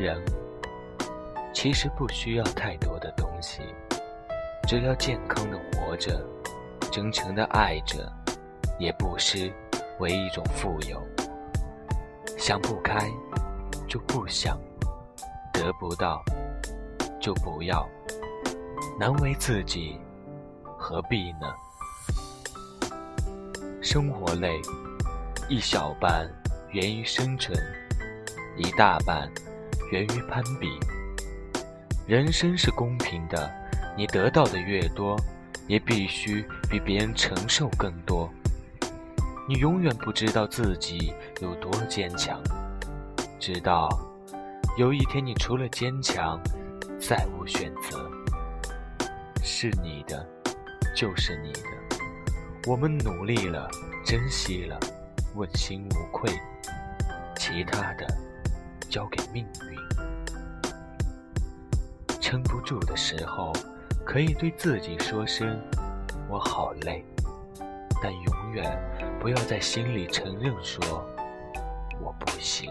人其实不需要太多的东西，只要健康的活着，真诚的爱着，也不失为一种富有。想不开就不想，得不到就不要，难为自己，何必呢？生活累，一小半源于生存。一大半源于攀比。人生是公平的，你得到的越多，也必须比别人承受更多。你永远不知道自己有多坚强，直到有一天，你除了坚强，再无选择。是你的，就是你的。我们努力了，珍惜了，问心无愧。其他的。交给命运，撑不住的时候，可以对自己说声“我好累”，但永远不要在心里承认说“我不行”。